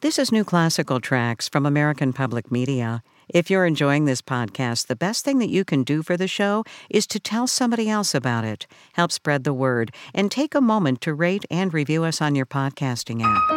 This is New Classical Tracks from American Public Media. If you're enjoying this podcast, the best thing that you can do for the show is to tell somebody else about it, help spread the word, and take a moment to rate and review us on your podcasting app.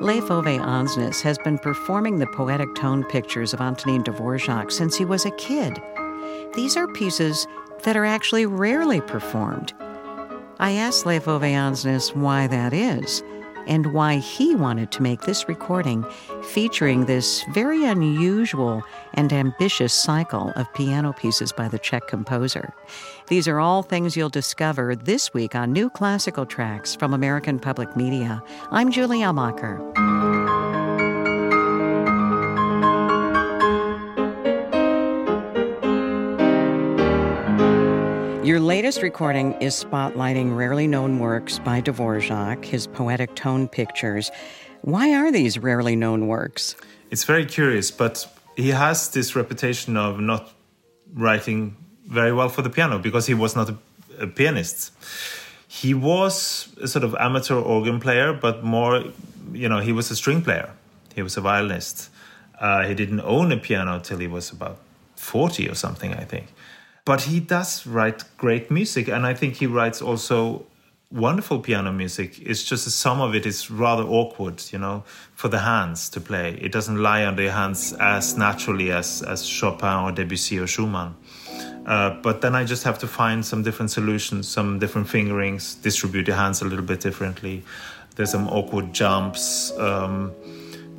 Leif Ove Andsnes has been performing the poetic tone pictures of Antonin Dvorak since he was a kid. These are pieces that are actually rarely performed. I asked Leif Ove Andsnes why that is and why he wanted to make this recording featuring this very unusual and ambitious cycle of piano pieces by the Czech composer. These are all things you'll discover this week on New Classical Tracks from American Public Media. I'm Julie Amacher. Your latest recording is spotlighting rarely known works by Dvorak, his poetic tone pictures. Why are these rarely known works? It's very curious, but he has this reputation of not writing very well for the piano because he was not a, a pianist. He was a sort of amateur organ player, but more, you know, he was a string player. He was a violinist. Uh, he didn't own a piano till he was about 40 or something, I think but he does write great music and i think he writes also wonderful piano music. It's just some of it is rather awkward you know for the hands to play. It doesn't lie on the hands as naturally as as chopin or debussy or schumann. Uh, but then i just have to find some different solutions some different fingerings distribute the hands a little bit differently. There's some awkward jumps um,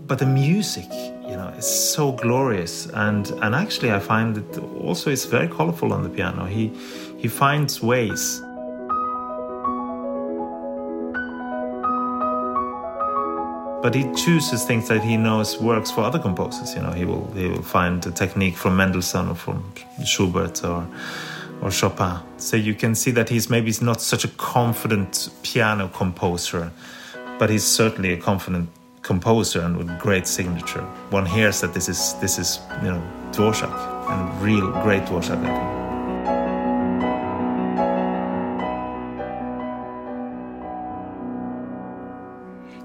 but the music you know is so glorious. And and actually i find that also it's very colorful on the piano. He he finds ways. But he chooses things that he knows works for other composers. You know he will he will find a technique from mendelssohn or from schubert or or chopin. So you can see that he's maybe not such a confident piano composer but he's certainly a confident composer and with great signature. One hears that this is this is you know Dvorak and real great Dvorak. Think.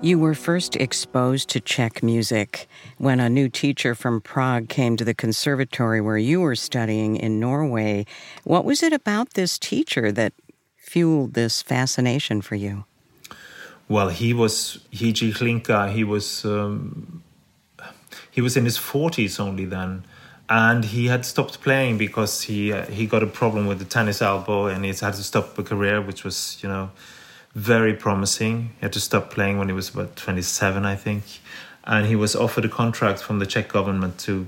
You were first exposed to Czech music when a new teacher from Prague came to the conservatory where you were studying in Norway. What was it about this teacher that fueled this fascination for you? Well, he was Jiří Hlinka. He was um, he was in his forties only then, and he had stopped playing because he uh, he got a problem with the tennis elbow, and he had to stop a career which was you know very promising. He had to stop playing when he was about twenty seven, I think, and he was offered a contract from the Czech government to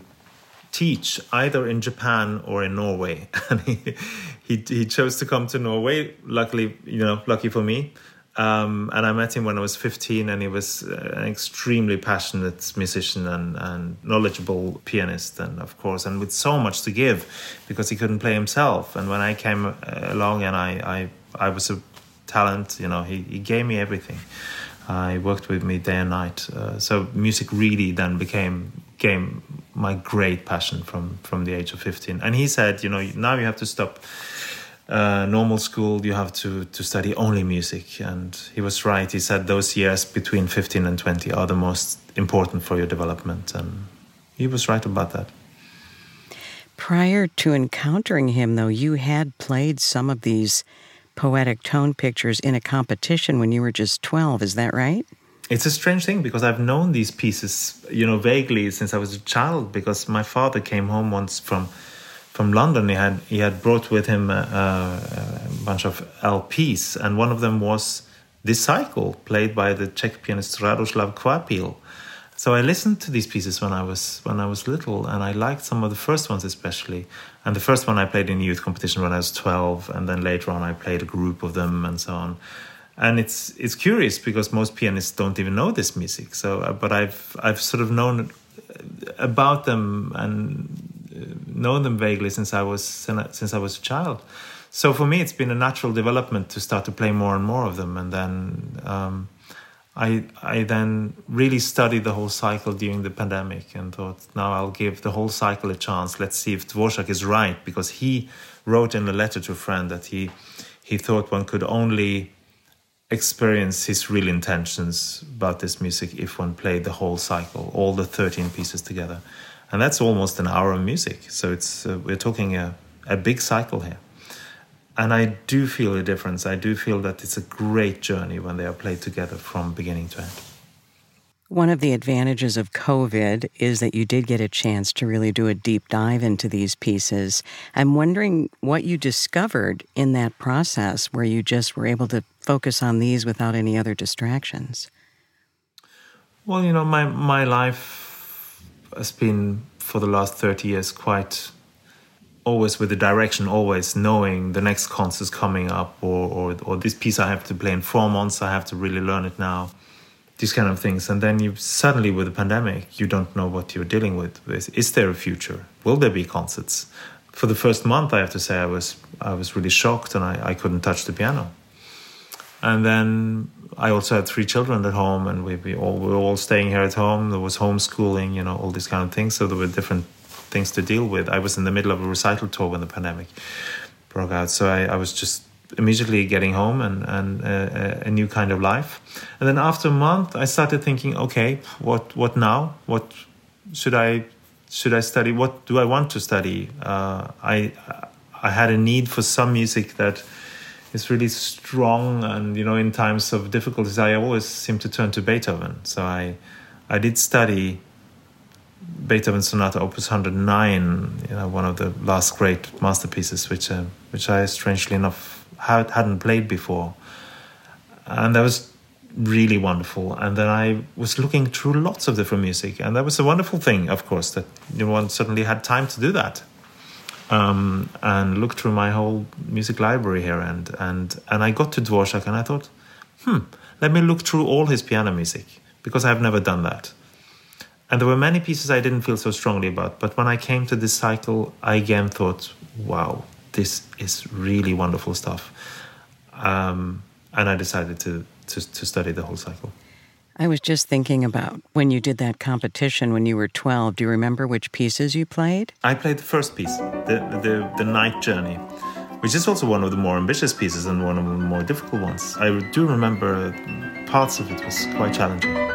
teach either in Japan or in Norway, and he he, he chose to come to Norway. Luckily, you know, lucky for me um, and I met him when I was 15, and he was uh, an extremely passionate musician and, and, knowledgeable pianist, and of course, and with so much to give because he couldn't play himself. And when I came uh, along and I, I, I was a talent, you know, he, he gave me everything. Uh, he worked with me day and night. Uh, so music really then became became my great passion from from the age of 15. And he said, you know, now you have to stop uh, normal school, you have to, to study only music. And he was right. He said those years between 15 and 20 are the most important for your development. And he was right about that. Prior to encountering him, though, you had played some of these poetic tone pictures in a competition when you were just 12. Is that right? It's a strange thing because I've known these pieces, you know, vaguely since I was a child because my father came home once from from London, he had he had brought with him a, a, bunch of LPs, and one of them was this cycle played by the Czech pianist Radoslav Kvapil. So I listened to these pieces when I was when I was little, and I liked some of the first ones especially. And the first one I played in youth competition when I was twelve, and then later on I played a group of them and so on. And it's it's curious because most pianists don't even know this music. So, uh, but I've I've sort of known about them and known them vaguely since I was since I was a child. So for me, it's been a natural development to start to play more and more of them, and then um, I I then really studied the whole cycle during the pandemic and thought, now I'll give the whole cycle a chance. Let's see if Dvorak is right because he wrote in a letter to a friend that he he thought one could only experience his real intentions about this music if one played the whole cycle, all the 13 pieces together. And that's almost an hour of music. So it's uh, we're talking a, a big cycle here. And I do feel a difference. I do feel that it's a great journey when they are played together from beginning to end. One of the advantages of COVID is that you did get a chance to really do a deep dive into these pieces. I'm wondering what you discovered in that process where you just were able to focus on these without any other distractions. Well, you know, my, my life has been for the last 30 years quite always with the direction, always knowing the next concert is coming up or, or, or this piece I have to play in four months, I have to really learn it now these kind of things. And then you suddenly with the pandemic you don't know what you're dealing with. Is there a future? Will there be concerts? For the first month i have to say i was i was really shocked and i, I couldn't touch the piano and then i also had three children at home and we, we all we were all staying here at home there was homeschooling you know all these kind of things so there were different things to deal with i was in the middle of a recital tour when the pandemic broke out so i, I was just immediately getting home and, and uh, a new kind of life. And then after a month, I started thinking, okay, what what now? What should I should I study? What do I want to study? Uh, I I had a need for some music that is really strong, and you know, in times of difficulties, I always seem to turn to Beethoven. So I I did study Beethoven Sonata Opus 109, you know, one of the last great masterpieces, which uh, which I strangely enough had, hadn't played before. And that was really wonderful. And then I was looking through lots of different music, and that was a wonderful thing, of course, that you know, one suddenly had time to do that. Um, and looked through my whole music library here, and and and I got to Dvorak, and I thought, hmm, let me look through all his piano music because I've never done that. And there were many pieces I didn't feel so strongly about, but when I came to this cycle, I again thought, wow, this is really wonderful stuff. Um, and I decided to, to, to study the whole cycle. I was just thinking about when you did that competition when you were 12. Do you remember which pieces you played? I played the first piece, the, the, the Night Journey, which is also one of the more ambitious pieces and one of the more difficult ones. I do remember parts of it was quite challenging.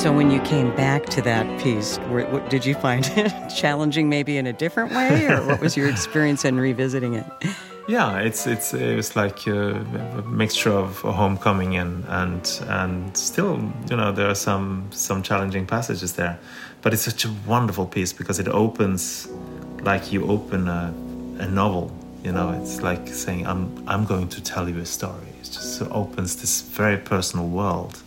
So when you came back to that piece, what, did you find it challenging, maybe in a different way, or what was your experience in revisiting it? Yeah, it's it's it's like a, a mixture of a homecoming and and and still, you know, there are some some challenging passages there, but it's such a wonderful piece because it opens like you open a, a novel. You know, it's like saying, "I'm I'm going to tell you a story." It just opens this very personal world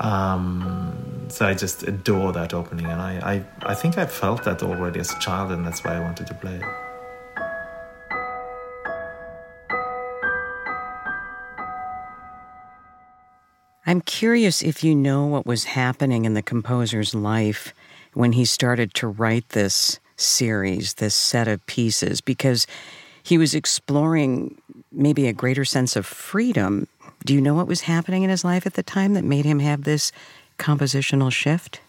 um, so I just adore that opening, and I, I, I think I felt that already as a child, and that's why I wanted to play it. I'm curious if you know what was happening in the composer's life when he started to write this series, this set of pieces, because he was exploring maybe a greater sense of freedom do you know what was happening in his life at the time that made him have this compositional shift?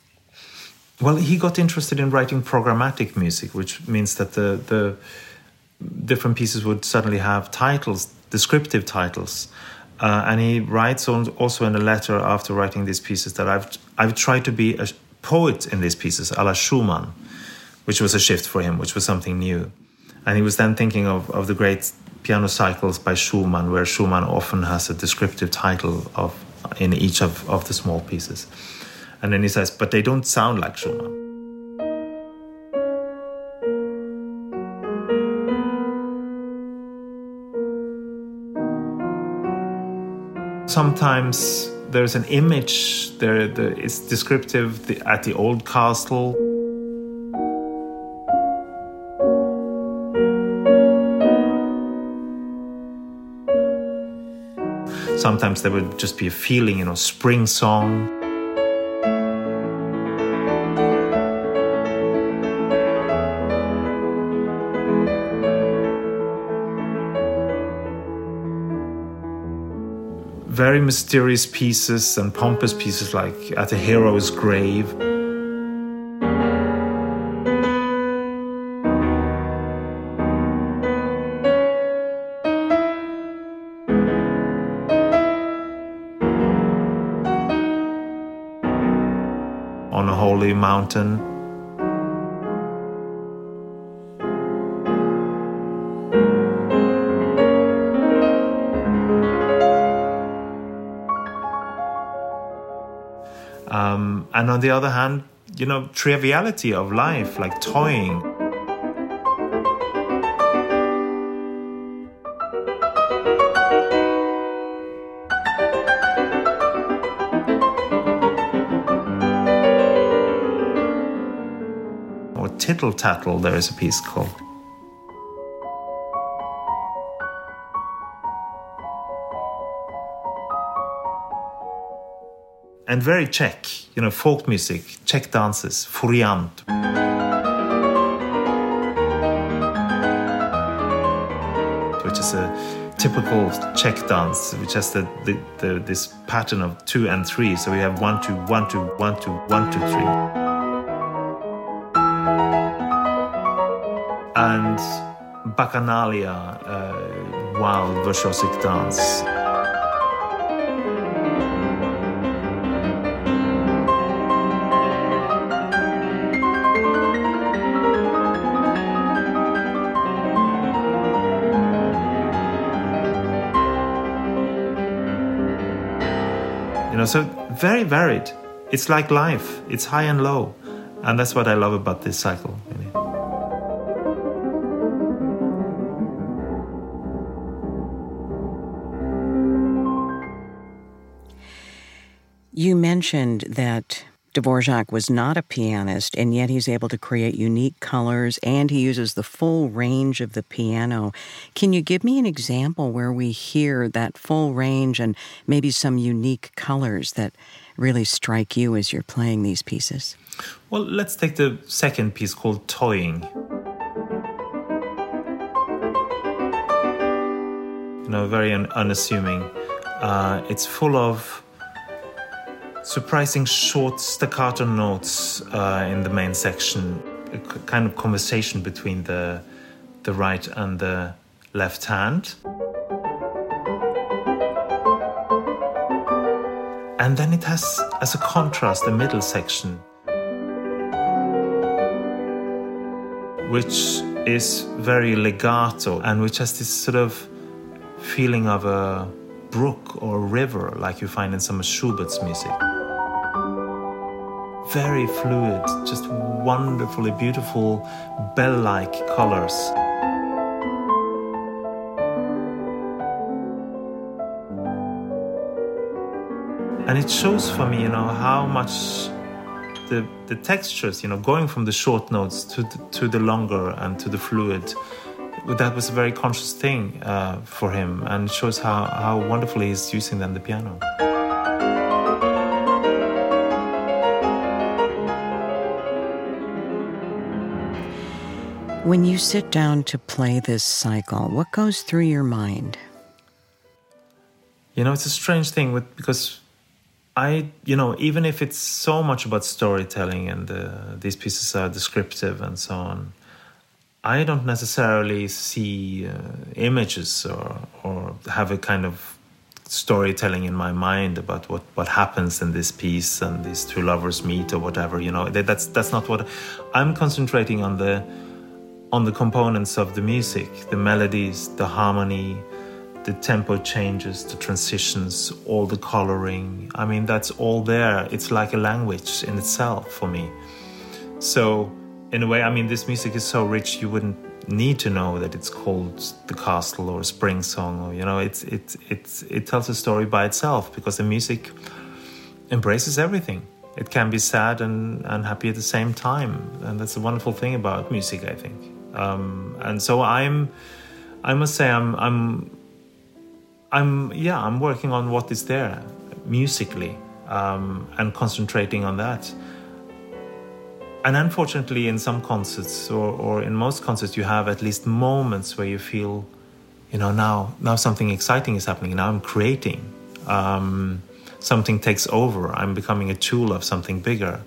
Well, he got interested in writing programmatic music, which means that the, the different pieces would suddenly have titles, descriptive titles. Uh, and he writes on, also in a letter after writing these pieces that I've, I've tried to be a poet in these pieces, a la Schumann, which was a shift for him, which was something new. And he was then thinking of, of the great piano cycles by Schumann, where Schumann often has a descriptive title of in each of, of the small pieces. And then he says, but they don't sound like Schumann. Sometimes there's an image there, the, it's descriptive the, at the old castle. Sometimes there would just be a feeling, you know, spring song. Very mysterious pieces and pompous pieces like At a Hero's Grave. Mountain. Um, and on the other hand, you know, triviality of life, like toying. Tittle tattle, there is a piece called. and very Czech, you know, folk music, Czech dances, furiant. Which is a typical Czech dance, which has the, the, the, this pattern of two and three. So we have one, two, one, two, one, two, one, two, three. And Bacchanalia, uh, wild virtuosic dance. You know, so very varied. It's like life. It's high and low, and that's what I love about this cycle. Mentioned that Dvorak was not a pianist, and yet he's able to create unique colors and he uses the full range of the piano. Can you give me an example where we hear that full range and maybe some unique colors that really strike you as you're playing these pieces? Well, let's take the second piece called Toying. You know, very un- unassuming. Uh, it's full of surprising short staccato notes uh, in the main section, a kind of conversation between the the right and the left hand. And then it has, as a contrast, the middle section, which is very legato and which has this sort of feeling of a brook or river, like you find in some of Schubert's music. Very fluid, just wonderfully beautiful bell like colors. And it shows for me, you know, how much the, the textures, you know, going from the short notes to the, to the longer and to the fluid, that was a very conscious thing uh, for him and it shows how, how wonderfully he's using then the piano. When you sit down to play this cycle, what goes through your mind? You know, it's a strange thing with because I, you know, even if it's so much about storytelling and uh, these pieces are descriptive and so on, I don't necessarily see uh, images or or have a kind of storytelling in my mind about what, what happens in this piece and these two lovers meet or whatever. You know, that's that's not what I'm concentrating on the on the components of the music, the melodies, the harmony, the tempo changes, the transitions, all the coloring. I mean, that's all there. It's like a language in itself for me. So, in a way, I mean, this music is so rich, you wouldn't need to know that it's called the castle or spring song or you know it's it it it tells a story by itself because the music embraces everything. It can be sad and and happy at the same time and that's a wonderful thing about music i think. Um, and so i'm i must say i'm i'm i'm yeah i'm working on what is there musically um, and concentrating on that and unfortunately in some concerts or, or in most concerts you have at least moments where you feel you know now now something exciting is happening. Now i'm creating um, something takes over. I'm becoming a tool of something bigger.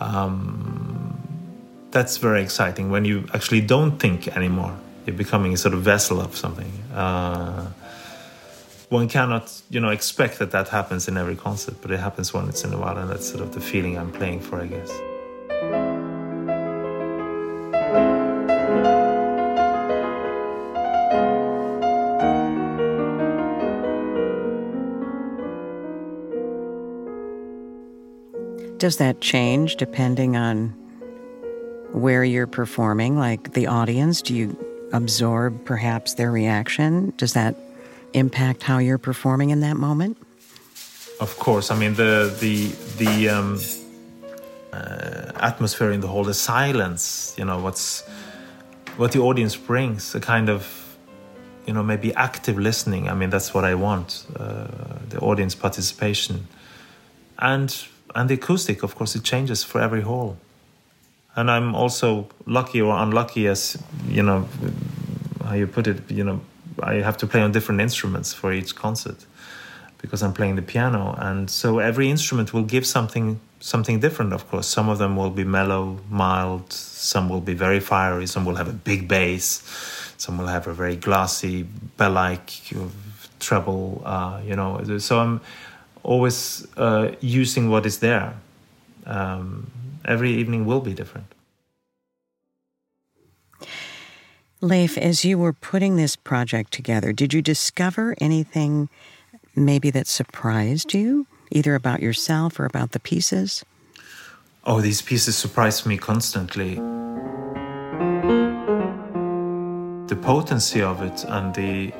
Um, that's very exciting when you actually don't think anymore. You're becoming a sort of vessel of something. Uh, one cannot you know expect that that happens in every concert but it happens once in a while and that's sort of the feeling i'm playing for i guess Does that change depending on where you're performing, like the audience? Do you absorb perhaps their reaction? Does that impact how you're performing in that moment? Of course. I mean, the the the um, uh, atmosphere in the hall, the silence. You know, what's what the audience brings, a kind of you know maybe active listening. I mean, that's what I want. Uh, the audience participation, and and the acoustic. Of course, it changes for every hall and I'm also lucky or unlucky as you know how you put it. You know, I have to play on different instruments for each concert because I'm playing the piano, and so every instrument will give something something different. Of course, some of them will be mellow, mild. Some will be very fiery. Some will have a big bass. Some will have a very glassy bell-like treble. Uh, you know, so I'm always uh, using what is there. Um, every evening will be different. Leif, as you were putting this project together, did you discover anything maybe that surprised you, either about yourself or about the pieces? Oh, these pieces surprise me constantly. The potency of it and the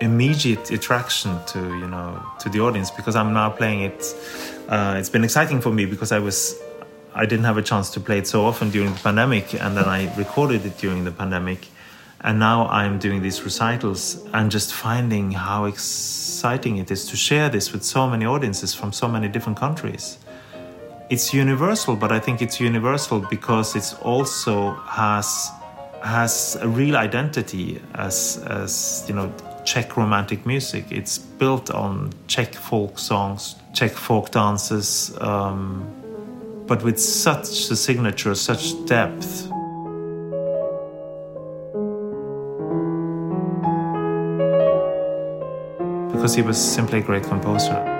immediate attraction to you know to the audience because I'm now playing it. Uh, it's been exciting for me because I was I didn't have a chance to play it so often during the pandemic, and then I recorded it during the pandemic. And now I'm doing these recitals and just finding how exciting it is to share this with so many audiences from so many different countries. It's universal, but I think it's universal because it also has has a real identity as as you know Czech romantic music. It's built on Czech folk songs, Czech folk dances. Um, but with such a signature, such depth. Because he was simply a great composer.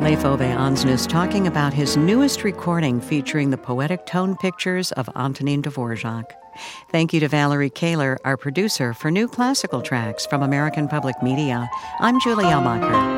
Leif Ove Andsnes talking about his newest recording featuring the poetic tone pictures of Antonin Dvorak. Thank you to Valerie Kahler, our producer, for new classical tracks from American Public Media. I'm Julie Amacher.